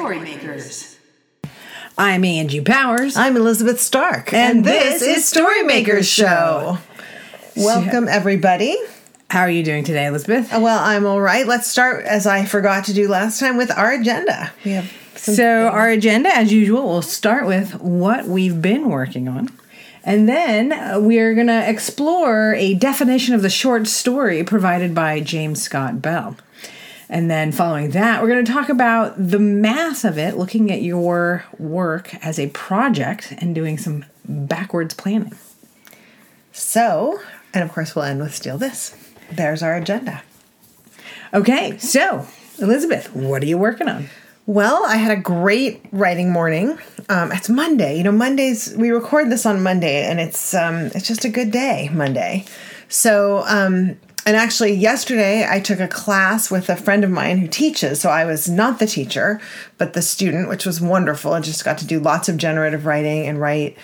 Storymakers. I'm Angie Powers. I'm Elizabeth Stark. And this is Storymakers Show. Welcome, everybody. How are you doing today, Elizabeth? Uh, Well, I'm all right. Let's start, as I forgot to do last time, with our agenda. We have some. So, our agenda, as usual, we'll start with what we've been working on. And then uh, we're going to explore a definition of the short story provided by James Scott Bell. And then following that, we're going to talk about the math of it, looking at your work as a project and doing some backwards planning. So, and of course, we'll end with Steal This. There's our agenda. Okay, so Elizabeth, what are you working on? Well, I had a great writing morning. Um, it's Monday. You know, Mondays we record this on Monday, and it's um, it's just a good day, Monday. So, um, and actually, yesterday I took a class with a friend of mine who teaches. So I was not the teacher, but the student, which was wonderful. I just got to do lots of generative writing and write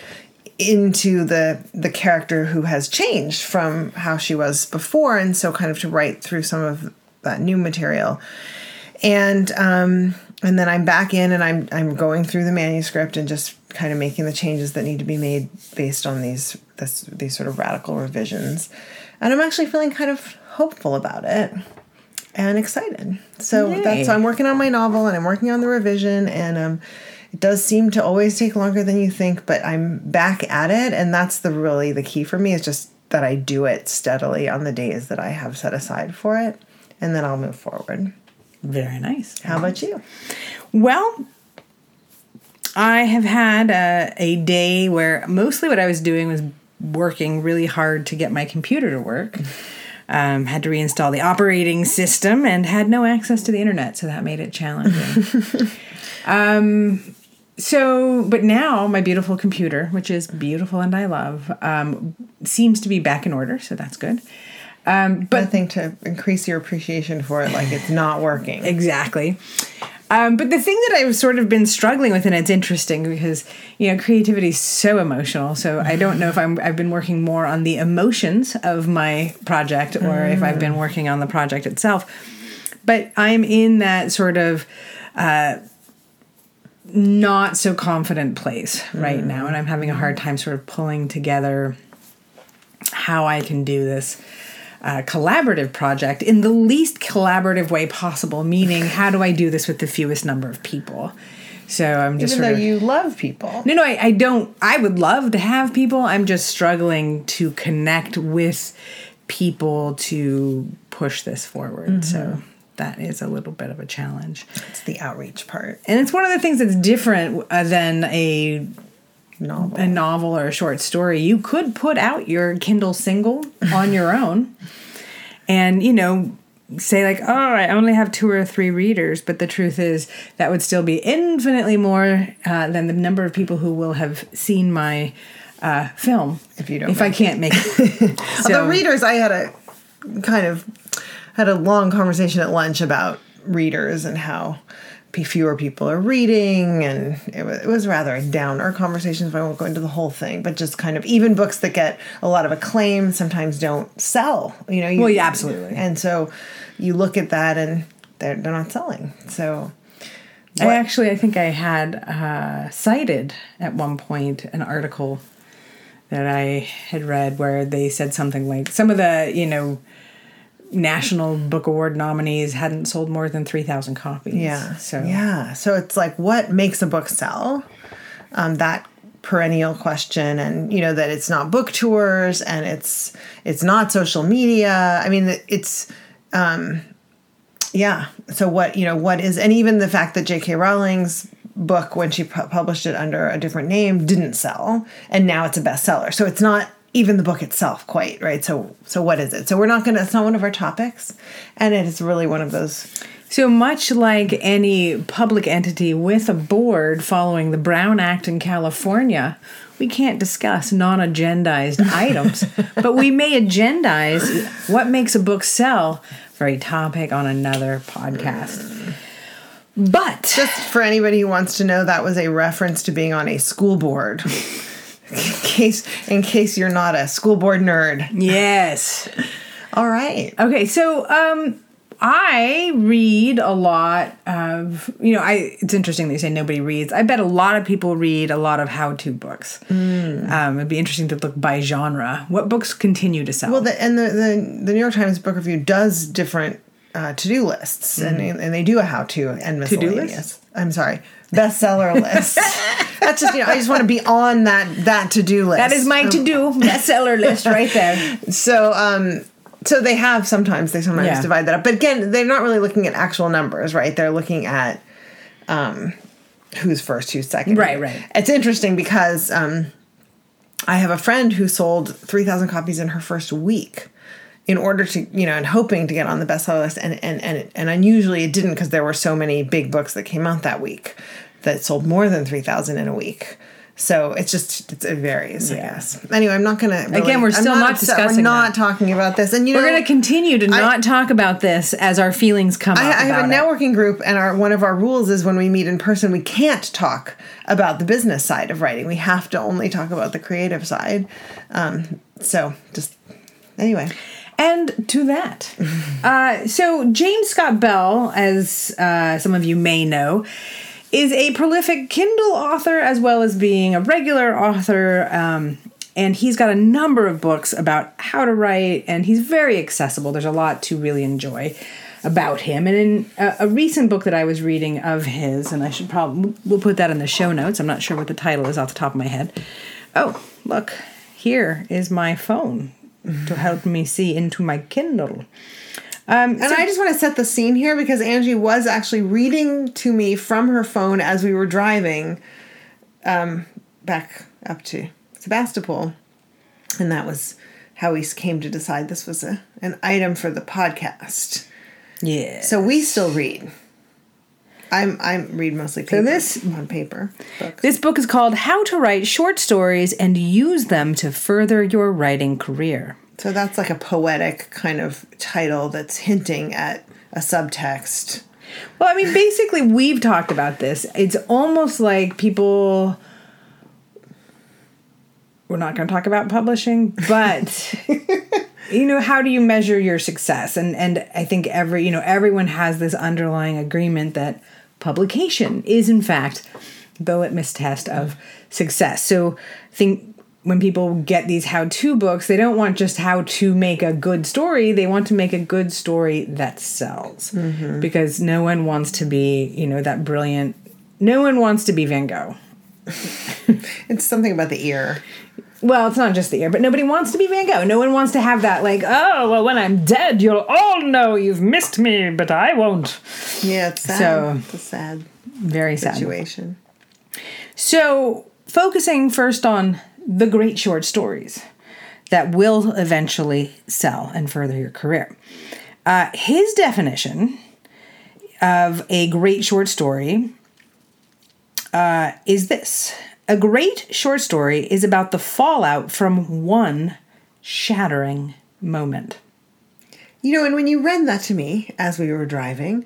into the the character who has changed from how she was before, and so kind of to write through some of that new material and um, and then I'm back in and I'm I'm going through the manuscript and just kind of making the changes that need to be made based on these this these sort of radical revisions, and I'm actually feeling kind of hopeful about it and excited. So Yay. that's I'm working on my novel and I'm working on the revision and um. It does seem to always take longer than you think, but I'm back at it, and that's the really the key for me is just that I do it steadily on the days that I have set aside for it, and then I'll move forward. Very nice. How about you? Well, I have had a, a day where mostly what I was doing was working really hard to get my computer to work. Um, had to reinstall the operating system and had no access to the internet, so that made it challenging. um, so, but now my beautiful computer, which is beautiful and I love, um, seems to be back in order, so that's good. Um, but Nothing to increase your appreciation for it, like it's not working. Exactly. Um, but the thing that I've sort of been struggling with, and it's interesting because you know creativity is so emotional. So I don't know if I'm I've been working more on the emotions of my project or if I've been working on the project itself. But I'm in that sort of uh, not so confident place right now, and I'm having a hard time sort of pulling together how I can do this uh, collaborative project in the least collaborative way possible. Meaning, how do I do this with the fewest number of people? So I'm just Even though of, you love people. no, no, I, I don't. I would love to have people. I'm just struggling to connect with people to push this forward. So that is a little bit of a challenge. It's the outreach part. And it's one of the things that's different uh, than a Novel. a novel or a short story, you could put out your Kindle single on your own and, you know, say, like, oh, I only have two or three readers. But the truth is, that would still be infinitely more uh, than the number of people who will have seen my uh, film If you don't If I can't make it. the readers, I had a kind of had a long conversation at lunch about readers and how fewer people are reading, and it was, it was rather a downer conversation. So I won't go into the whole thing, but just kind of even books that get a lot of acclaim sometimes don't sell. You know, you, Well, yeah, absolutely. And so you look at that, and they're they're not selling. So I actually, I think I had uh, cited at one point an article that I had read where they said something like some of the, you know, National Book Award nominees hadn't sold more than 3,000 copies. Yeah. So, yeah. So it's like what makes a book sell? Um, that perennial question and you know that it's not book tours and it's it's not social media. I mean it's um yeah. So what, you know, what is and even the fact that J.K. Rowling's book when she pu- published it under a different name didn't sell and now it's a bestseller. So it's not even the book itself quite, right? So so what is it? So we're not to it's not one of our topics and it is really one of those so much like any public entity with a board following the Brown Act in California, we can't discuss non agendized items, but we may agendize what makes a book sell for a topic on another podcast. But Just for anybody who wants to know, that was a reference to being on a school board. In case in case you're not a school board nerd. yes. All right. Okay, so um I read a lot of, you know, I it's interesting that you say nobody reads. I bet a lot of people read a lot of how-to books. Mm. Um, it'd be interesting to look by genre. What books continue to sell? Well, the, and the, the the New York Times Book Review does different uh, to do lists, and and they do a how to and. To-do miscellaneous. I'm sorry, bestseller list. That's just you know I just want to be on that that to do list. that is my to-do bestseller list right there. So um so they have sometimes they sometimes Yeah. divide that up. But again, they're not really looking at actual numbers, right? They're looking at um who's first, who's second. Right, right. It's interesting because um I have a friend who sold 3,000 copies in her first week in order to, you know, and hoping to get on the bestseller list and and and and unusually it didn't because there were so many big books that came out that week that sold more than 3,000 in a week. So it's just it's, it varies, I guess. Anyway, I'm not gonna. Really, Again, we're still not upset. discussing We're not that. talking about this, and you know, We're going to continue to not talk about this as our feelings come I, up. I have a it. networking group, and our one of our rules is when we meet in person, we can't talk about the business side of writing. We have to only talk about the creative side. Um, so just anyway, And to that. uh, so, James Scott Bell, as uh, some of you may know, is a prolific Kindle author as well as being a regular author. Um, and he's got a number of books about how to write, and he's very accessible. There's a lot to really enjoy about him. And in a, a recent book that I was reading of his, and I should probably, we'll put that in the show notes. I'm not sure what the title is off the top of my head. Oh, look, here is my phone to help me see into my Kindle. Um, and I just want to set the scene here because Angie was actually reading to me from her phone as we were driving um, back up to Sebastopol, and that was how we came to decide this was a an item for the podcast. yeah. So we still read. I'm I read mostly paper, this- on paper books. This book is called How to Write Short Stories and Use Them to Further Your Writing Career. So that's like a poetic kind of title that's hinting at a subtext. Well, I mean, basically, we've talked about this. It's almost like people. We're not going to talk about publishing, but you know, how do you measure your success? And and I think every you know everyone has this underlying agreement that publication is in fact the litmus test of success. So I think when people get these how-to books, they don't want just how to make a good story. They want to make a good story that sells. Mm-hmm. Because no one wants to be, you know, that brilliant no one wants to be Van Gogh. It's something about the ear. Well, it's not just the ear, but nobody wants to be Van Gogh. No one wants to have that, like, oh, well, when I'm dead, you'll all know you've missed me, but I won't. Yeah, it's sad. So- it's a sad Very sad. situation. So, focusing first on the great short stories that will eventually sell and further your career. Uh, his definition of a great short story uh, is this a great short story is about the fallout from one shattering moment. You know, and when you read that to me as we were driving,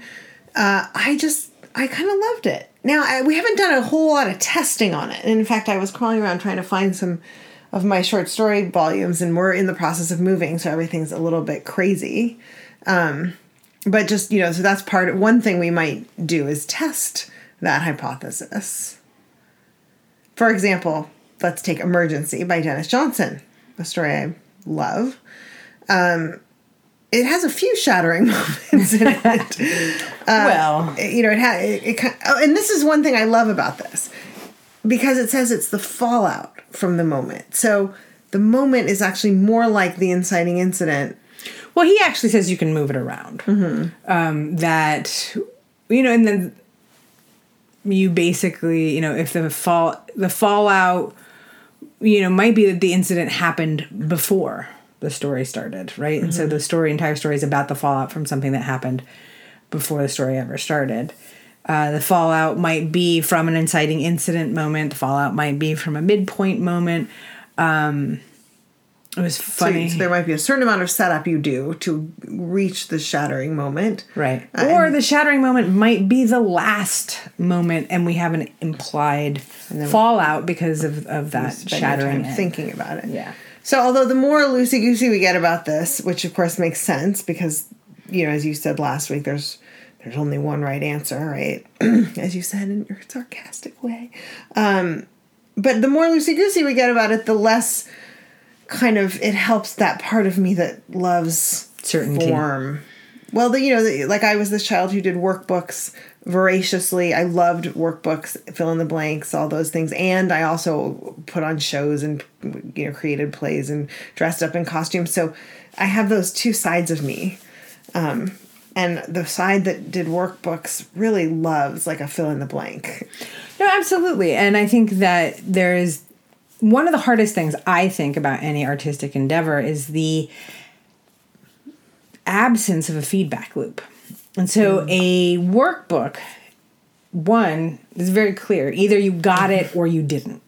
uh, I just, I kind of loved it. Now, I, we haven't done a whole lot of testing on it. And in fact, I was crawling around trying to find some of my short story volumes, and we're in the process of moving, so everything's a little bit crazy. Um, but just, you know, so that's part of one thing we might do is test that hypothesis. For example, let's take Emergency by Denis Johnson, a story I love um, it has a few shattering moments in it. Uh, well, you know, it had it, it kind oh, and this is one thing I love about this because it says it's the fallout from the moment. So the moment is actually more like the inciting incident. Well, he actually says you can move it around. Mm-hmm. Um, that you know, and then you basically, you know, if the fall the fallout, you know, might be that the incident happened before the story started, right? And so the story, entire story, is about the fallout from something that happened before the story ever started. Uh, the fallout might be from an inciting incident moment. The fallout might be from a midpoint moment. Um, it was funny. so there might be a certain amount of setup you do to reach the shattering moment. Right. Uh, or the shattering moment might be the last moment and we have an implied fallout because of, of that shattering. thinking about it. Yeah. So although the more loosey goosey we get about this, which of course makes sense because you know, as you said last week, there's there's only one right answer, right? as you said in your sarcastic way. Um, but the more loosey goosey we get about it, the less kind of it helps that part of me that loves Certainty. form. Well, the, you know, the, like I was this child who did workbooks voraciously. I loved workbooks, fill in the blanks, all those things, and I also put on shows and you know created plays and dressed up in costumes. So I have those two sides of me. Um, and the side that did workbooks really loves like a fill in the blank. No, absolutely. And I think that there is one of the hardest things I think about any artistic endeavor is the absence of a feedback loop. And so mm. a workbook, one, is very clear. Either you got it or you didn't.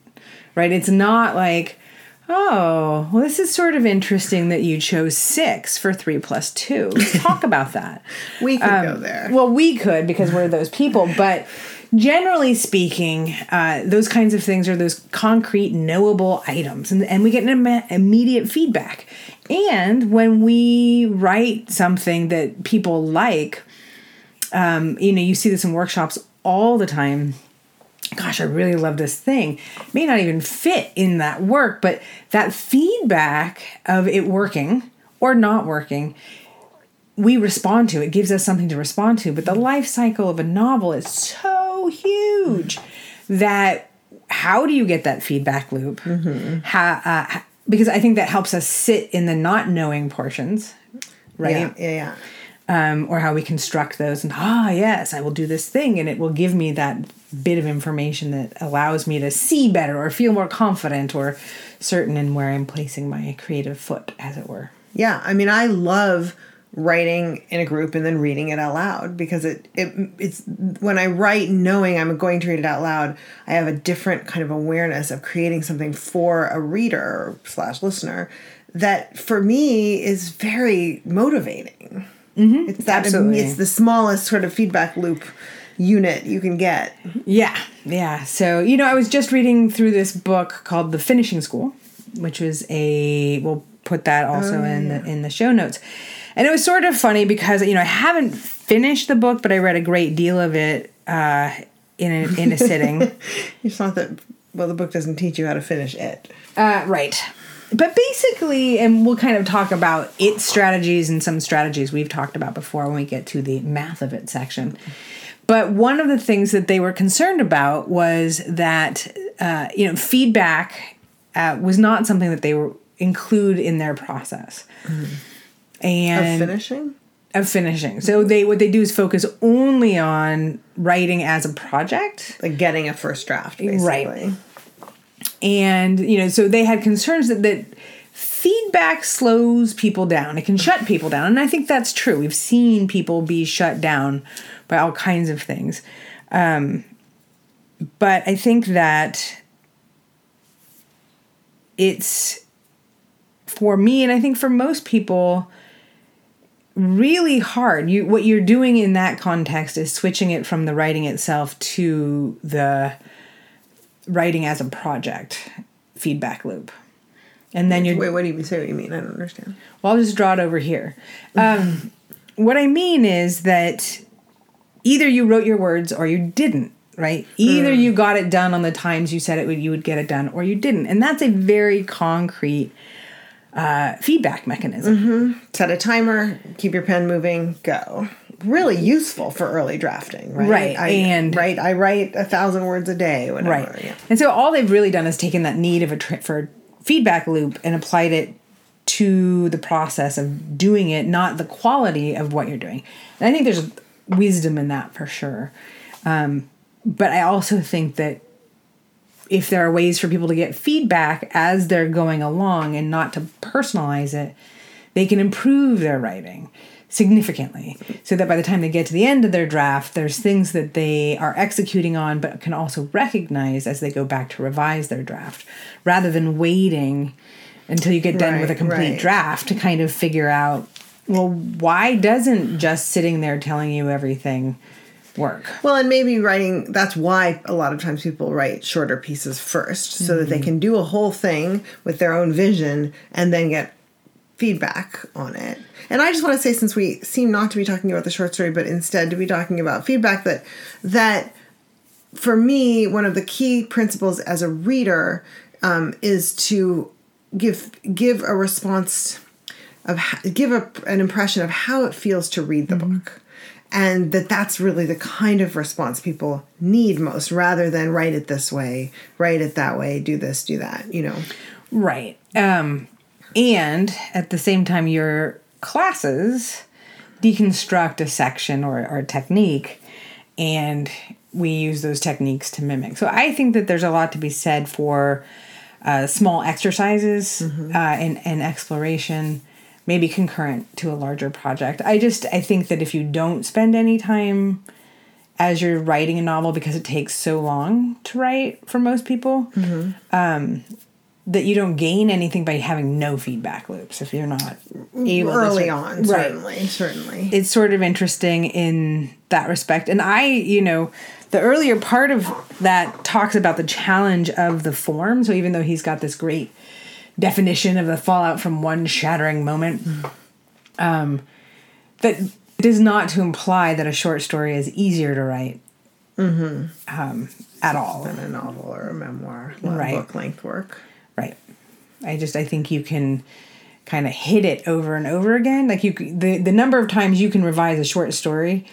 Right? It's not like, oh, well, this is sort of interesting that you chose six for three plus two. Let's talk about that. We could go um, there. Well, we could because we're those people, but generally speaking, uh, those kinds of things are those concrete, knowable items, and, and we get an imme- immediate feedback. And when we write something that people like, um, you know, you see this in workshops all the time. Gosh, I really love this thing. May not even fit in that work, but that feedback of it working or not working we respond to. It gives us something to respond to. But the life cycle of a novel is so huge that how do you get that feedback loop? How, uh, because I think that helps us sit in the not knowing portions, right? Yeah, yeah, yeah. Um, or how we construct those and ah yes i will do this thing and it will give me that bit of information that allows me to see better or feel more confident or certain in where i'm placing my creative foot as it were Yeah, I mean, I love writing in a group and then reading it out loud because it, it it's when I write knowing I'm going to read it out loud, I have a different kind of awareness of creating something for a reader slash listener that for me is very motivating. Mm-hmm. It's that Absolutely. it's the smallest sort of feedback loop unit you can get. Yeah, yeah. So, you know, I was just reading through this book called The Finishing School, which was a we'll put that also in the in the show notes. And it was sort of funny because, you know, I haven't finished the book, but I read a great deal of it uh in a, in a sitting. It's not that well the book doesn't teach you how to finish it. Uh, right. But basically, and we'll kind of talk about its strategies and some strategies we've talked about before when we get to the math of it section. But one of the things that they were concerned about was that, uh, you know, feedback uh, was not something that they were include in their process. And Of finishing? of finishing. So they what they do is focus only on writing as a project. Like getting a first draft, basically. Right. and you know so they had concerns that, that feedback slows people down it can shut people down and i think that's true we've seen people be shut down by all kinds of things um, but i think that it's for me and i think for most people really hard you what you're doing in that context is switching it from the writing itself to the writing as a project feedback loop. And then you're Wait, what do you say? What you mean? I don't understand. well, I'll just draw it over here. Um, what I mean is that either you wrote your words or you didn't, right? Either you got it done on the times you said it would you would get it done, or you didn't, and that's a very concrete uh, feedback mechanism. Set a timer. Keep your pen moving. Go. Really useful for early drafting, right? Right, I, and- right. I write a thousand words a day. Whatever. Right. Yeah. And so all they've really done is taken that need of a tri- for feedback loop and applied it to the process of doing it, not the quality of what you're doing. And I think there's wisdom in that for sure. Um, but I also think that if there are ways for people to get feedback as they're going along and not to personalize it, they can improve their writing significantly so that by the time they get to the end of their draft there's things that they are executing on but can also recognize as they go back to revise their draft rather than waiting until you get done with a complete right. draft to kind of figure out well why doesn't just sitting there telling you everything work Well, and maybe writing. That's why a lot of times people write shorter pieces first, so that they Mm-hmm. can do a whole thing with their own vision, and then get feedback on it. And I just want to say, since we seem not to be talking about the short story, but instead to be talking about feedback, that that for me, one of the key principles as a reader um, is to give give a response of give a, an impression of how it feels to read the mm-hmm. book and that that's really the kind of response people need most rather than write it this way write it that way do this do that you know? Right. Um and at the same time your classes deconstruct a section or, or a technique and we use those techniques to mimic. So i think that there's a lot to be said for uh, small exercises mm-hmm. uh, and, and exploration maybe concurrent to a larger project. I just I think that if you don't spend any time as you're writing a novel because it takes so long to write for most people, mm-hmm. um, that you don't gain anything by having no feedback loops if you're not able early to, on right. certainly certainly it's sort of interesting in that respect and i you know the earlier part of that talks about the challenge of the form so even though he's got this great definition of the fallout from one shattering moment. Um, that it is not to imply that a short story is easier to write mm-hmm. um, at all than a novel or a memoir, right. book length work. Right. I just I think you can kind of hit it over and over again. Like you, the the number of times you can revise a short story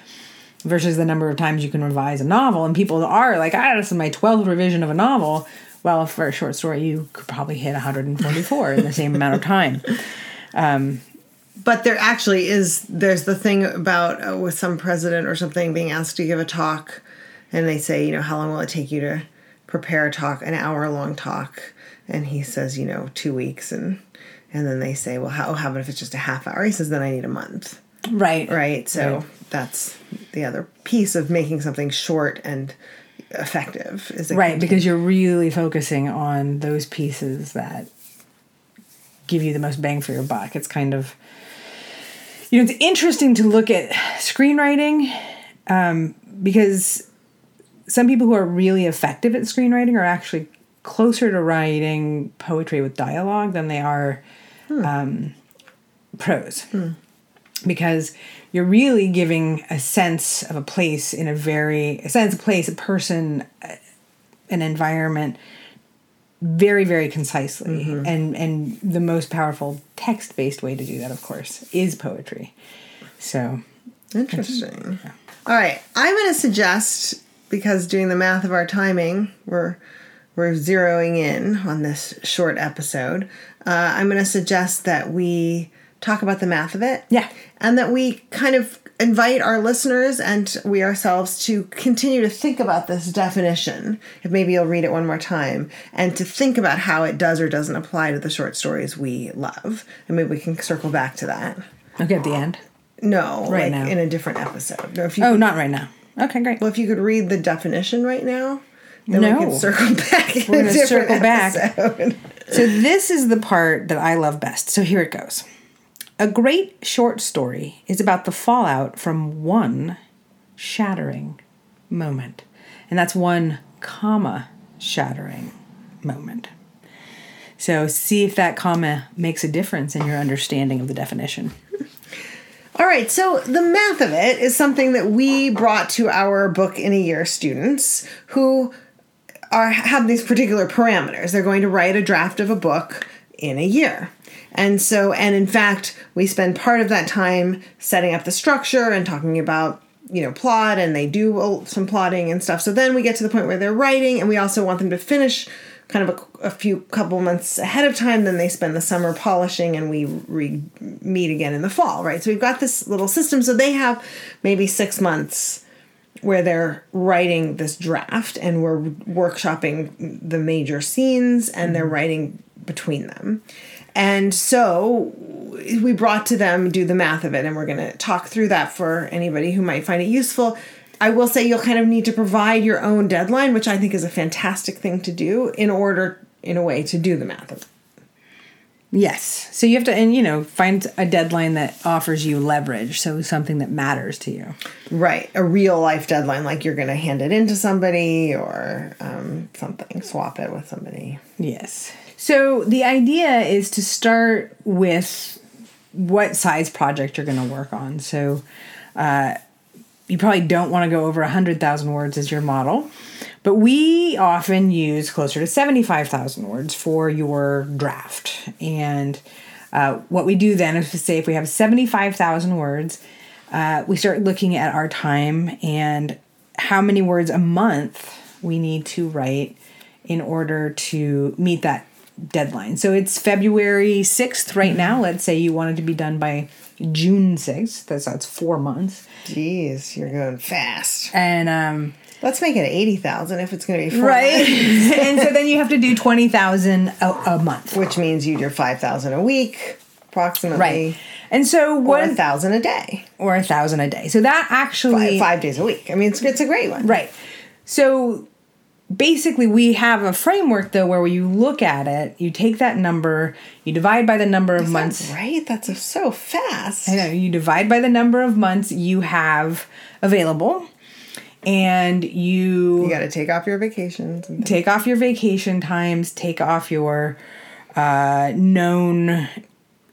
versus the number of times you can revise a novel, and people are like, ah, this is my twelfth revision of a novel. Well, for a short story, you could probably hit 144 in the same amount of time. Um, but there actually is there's the thing about uh, with some president or something being asked to give a talk and they say you know how long will it take you to prepare a talk? An hour long talk. And he says you know two weeks. And and then they say well how, how about if it's just a half hour? He says then i need a month. Right. Right? So right. that's the other piece of making something short and effective is right because you're really focusing on those pieces that give you the most bang for your buck it's kind of you know it's interesting to look at screenwriting um, because some people who are really effective at screenwriting are actually closer to writing poetry with dialogue than they are hmm. um, prose hmm. Because you're really giving a sense of a place in a very a sense of place, a person, an environment very very concisely mm-hmm. and and the most powerful text based way to do that of course is poetry so interesting yeah. all right i'm going to suggest because doing the math of our timing we're we're zeroing in on this short episode uh, i'm going to suggest that we talk about the math of it. Yeah. And that we kind of invite our listeners and we ourselves to continue to think about this definition. If maybe you'll read it one more time and to think about how it does or doesn't apply to the short stories we love. And maybe we can circle back to that. Okay, at the end. No, right like now. in a different episode. No, if you oh, could, not right now. Okay, great. Well, if you could read the definition right now, then no. we can circle back. We're going to circle episode. back. so this is the part that I love best. So here it goes. A great short story is about the fallout from one shattering moment. And that's one comma shattering moment. So see if that comma makes a difference in your understanding of the definition. All right, so the math of it is something that we brought to our book in a year students who are have these particular parameters. They're going to write a draft of a book in a year. And so, and in fact, we spend part of that time setting up the structure and talking about, you know, plot, and they do some plotting and stuff. So then we get to the point where they're writing, and we also want them to finish kind of a, a few couple months ahead of time. Then they spend the summer polishing, and we re- meet again in the fall, right? So we've got this little system. So they have maybe six months where they're writing this draft and we're workshopping the major scenes and they're mm-hmm. writing between them. And so we brought to them do the math of it, and we're going to talk through that for anybody who might find it useful. I will say you'll kind of need to provide your own deadline, which I think is a fantastic thing to do in order, in a way, to do the math of it. Yes. So you have to, and you know, find a deadline that offers you leverage. So something that matters to you. Right. A real life deadline, like you're going to hand it in to somebody or um, something, swap it with somebody. Yes. So the idea is to start with what size project you're going to work on. So uh, you probably don't want to go over 100,000 words as your model, but we often use closer to 75,000 words for your draft. And uh, what we do then is to say if we have 75,000 words, uh, we start looking at our time and how many words a month we need to write in order to meet that deadline. So it's February 6th right now. Let's say you wanted to be done by June 6th. That's that's 4 months. Jeez, you're going fast. And um Let's make it 80,000 if it's going to be four right. and so then you have to do 20,000 a, a month. Which means you do 5,000 a week, approximately. Right. And so what a thousand a day. or a thousand a day. So that actually Five, five days a week. I mean, it's, it's a great one. Right. So basically, we have a framework though where you look at it, you take that number, you divide by the number of months. That's right. That's so fast. I know you divide by the number of months you have available, and you, You got to take off your vacations. Take off your vacation times, take off your uh, known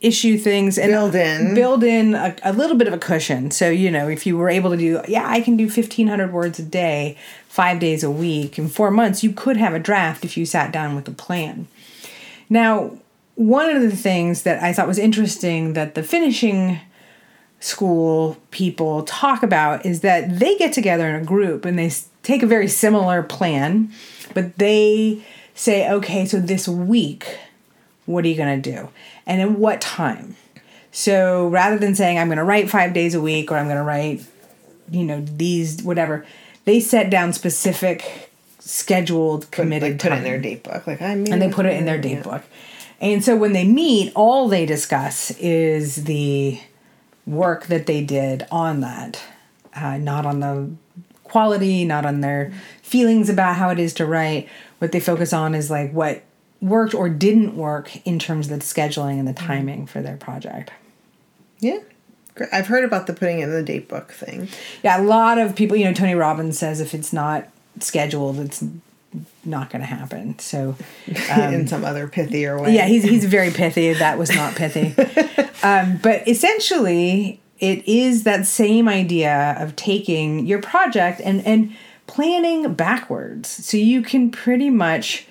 issue things and Build in. build in a, a little bit of a cushion so you know if you were able to do yeah i can do 1500 words a day five days a week in four months you could have a draft if you sat down with a plan now one of the things that i thought was interesting that the finishing school people talk about is that they get together in a group and they take a very similar plan, but they say, okay, so this week, what are you going to do? And at what time? So rather than saying, I'm going to write five days a week or I'm going to write, you know, these, whatever, they set down specific scheduled committed like put it time in their date book. Like I mean, and they put it in their date book. And so when they meet, all they discuss is the work that they did on that, uh, not on the quality, not on their feelings about how it is to write. What they focus on is like what worked or didn't work in terms of the scheduling and the timing for their project. Yeah. I've heard about the putting it in the date book thing. Yeah, a lot of people, you know, Tony Robbins says if it's not scheduled, it's not going to happen. So, in some other pithier way. Um, Yeah, he's he's very pithy. That was not pithy. um, but essentially, it is that same idea of taking your project and and planning backwards, so you can pretty much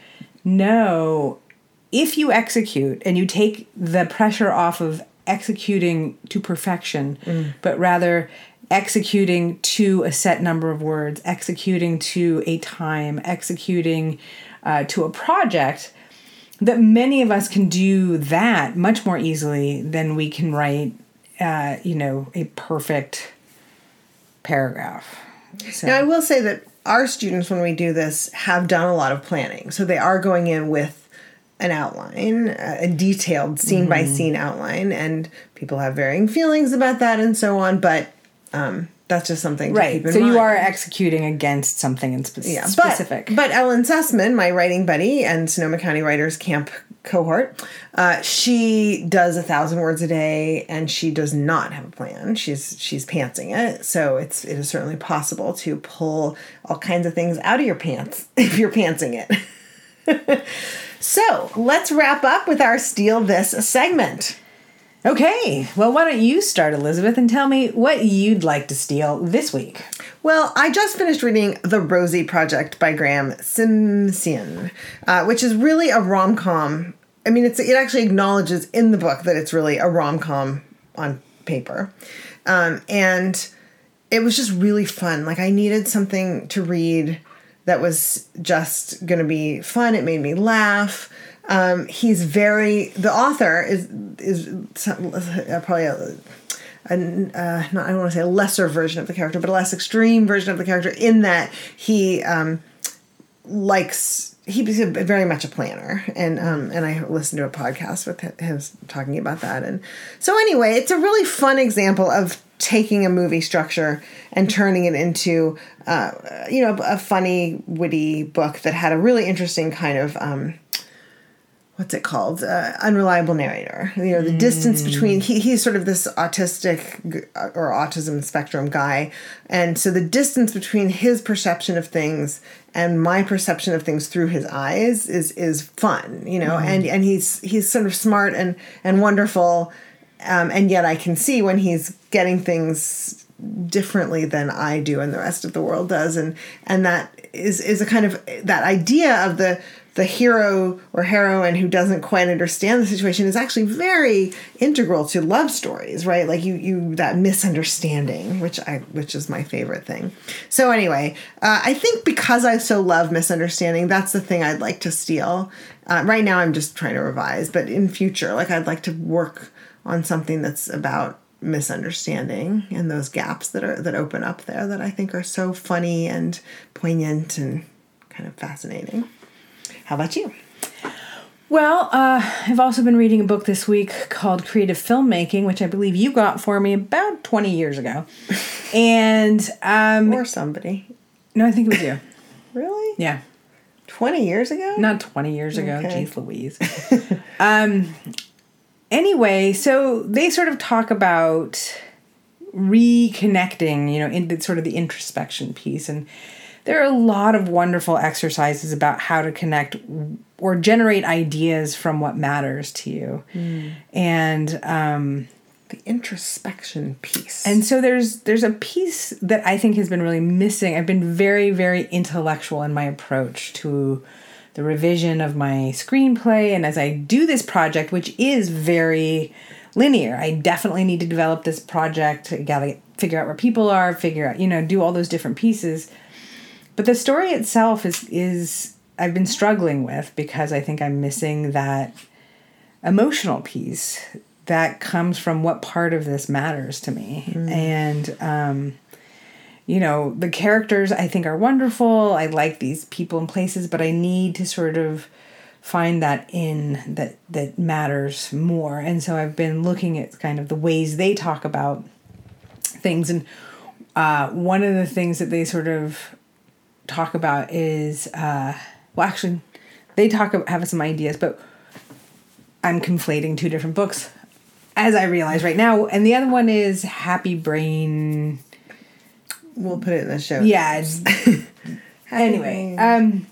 know if you execute and you take the pressure off of executing to perfection, but rather executing to a set number of words, executing to a time, executing uh, to a project, that many of us can do that much more easily than we can write, uh, you know, a perfect paragraph. So, Now I will say that our students, when we do this, have done a lot of planning. So they are going in with an outline, a detailed scene by Mm-hmm. scene outline, and people have varying feelings about that and so on. But um, that's just something to right. keep in So mind. you are executing against something in spe- yeah, specific. But, but Ellen Sussman, my writing buddy and Sonoma County Writers Camp cohort, uh, she does a thousand words a day, and she does not have a plan. She's she's pantsing it, so it's it is certainly possible to pull all kinds of things out of your pants if you're pantsing it. so let's wrap up with our steal this segment. Okay. Well, why don't you start, Elizabeth, and tell me what you'd like to steal this week? Well, I just finished reading The Rosie Project by Graeme Simsion, uh, which is really a rom com. I mean, it's it actually acknowledges in the book that it's really a rom com on paper, um, and it was just really fun. Like I needed something to read that was just going to be fun. It made me laugh. Um, he's very the author is is uh, probably a an, uh, not, I don't want to say a lesser version of the character, but a less extreme version of the character in that he um, likes he's a, very much a planner. And um and I listened to a podcast with him talking about that. And so anyway it's a really fun example of taking a movie structure and turning it into uh you know a funny witty book that had a really interesting kind of um what's it called? Uh, unreliable narrator. You know the distance between he, he's sort of this autistic uh, or autism spectrum guy. And so the distance between his perception of things and my perception of things through his eyes is is fun you know? And and he's he's sort of smart and and wonderful um, and yet I can see when he's getting things differently than I do and the rest of the world does, and and that is is a kind of that idea of the the hero or heroine who doesn't quite understand the situation is actually very integral to love stories right? Like you you that misunderstanding which i which is my favorite thing. So anyway uh, i think because i so love misunderstanding that's the thing i'd like to steal. Uh, right now i'm just trying to revise but in future like i'd like to work on something that's about misunderstanding and those gaps that are that open up there that i think are so funny and poignant and kind of fascinating how about you? Well, uh, I've also been reading a book this week called Creative Filmmaking, which I believe you got for me about 20 years ago. and. Um, or somebody. No, I think it was you. really? Yeah. 20 years ago? Not 20 years ago. Okay. Jeez Louise. um, anyway, so they sort of talk about reconnecting, you know, in the, sort of the introspection piece. And there are a lot of wonderful exercises about how to connect or generate ideas from what matters to you. Mm. And um, the introspection piece. And so there's there's a piece that I think has been really missing. I've been very very intellectual in my approach to the revision of my screenplay and as I do this project which is very linear. I definitely need to develop this project, got to figure out where people are, figure out, you know, do all those different pieces but the story itself is is I've been struggling with because I think I'm missing that emotional piece that comes from what part of this matters to me. Mm. And um, you know, the characters I think are wonderful. I like these people and places, but I need to sort of find that in that that matters more. And so I've been looking at kind of the ways they talk about things and uh, one of the things that they sort of talk about is uh, well, actually, they talk about have some ideas, but I'm conflating two different books, as I realize right now. And the other one is Happy Brain. We'll put it in the show. Yeah. anyway, um,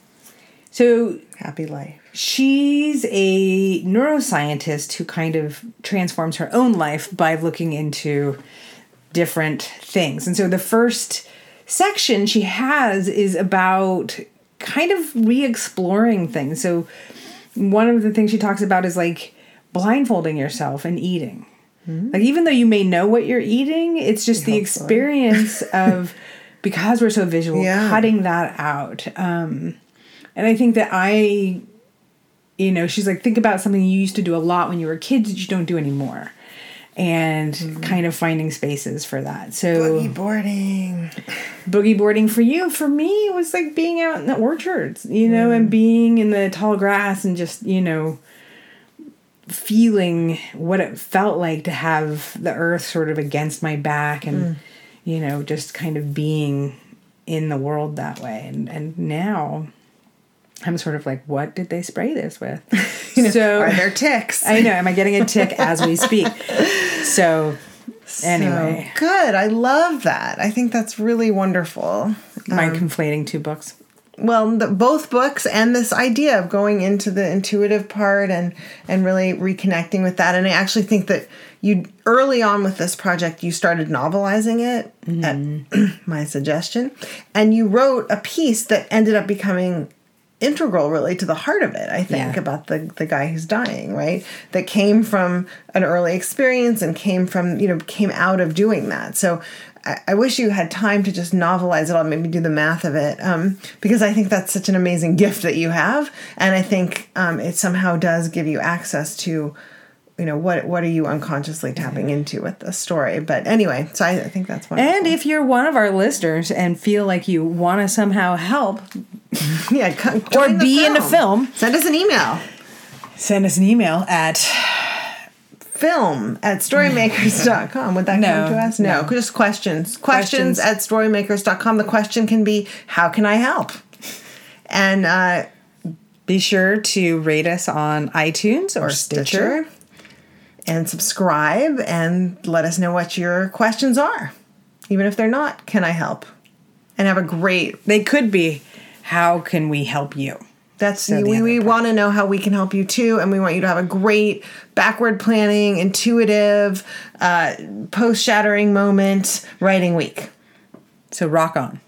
so happy life. She's a neuroscientist who kind of transforms her own life by looking into different things. And so the first section she has is about kind of re-exploring things. So one of the things she talks about is like blindfolding yourself and eating. Mm-hmm. Like even though you may know what you're eating, it's just the experience of because we're so visual, yeah. cutting that out. Um, and I think that I, you know, she's like, think about something you used to do a lot when you were kids that you don't do anymore and mm-hmm. kind of finding spaces for that. So boogie boarding. Boogie boarding for you, for me, it was like being out in the orchards, you know, mm. and being in the tall grass and just, you know, feeling what it felt like to have the earth sort of against my back and mm. you know, just kind of being in the world that way. And and now I'm sort of like, what did they spray this with? you know, so are there ticks? I know. Am I getting a tick as we speak? So anyway, so good. I love that. I think that's really wonderful. I um, conflating two books? Well, the, both books and this idea of going into the intuitive part and and really reconnecting with that. And I actually think that you early on with this project you started novelizing it mm-hmm. at my suggestion, and you wrote a piece that ended up becoming integral really to the heart of it i think yeah. about the the guy who's dying right? That came from an early experience and came from you know came out of doing that. So I, I wish you had time to just novelize it all, maybe do the math of it, um, because I think that's such an amazing gift that you have, and I think um, it somehow does give you access to you know what what are you unconsciously tapping into with the story. But anyway so I, I, think that's wonderful. and if you're one of our listeners and feel like you want to somehow help yeah or be film. in a film send us an email send us an email at film at storymakers.com would that no, come to us no, no. just questions. questions questions at storymakers.com the question can be how can i help and uh, be sure to rate us on iTunes or, or Stitcher. Stitcher and subscribe and let us know what your questions are. Even if they're not, can I help? And have a great. They could be, how can we help you? That's So we, we want to know how we can help you too, and we want you to have a great backward planning, intuitive, uh, post shattering moment writing week. So rock on.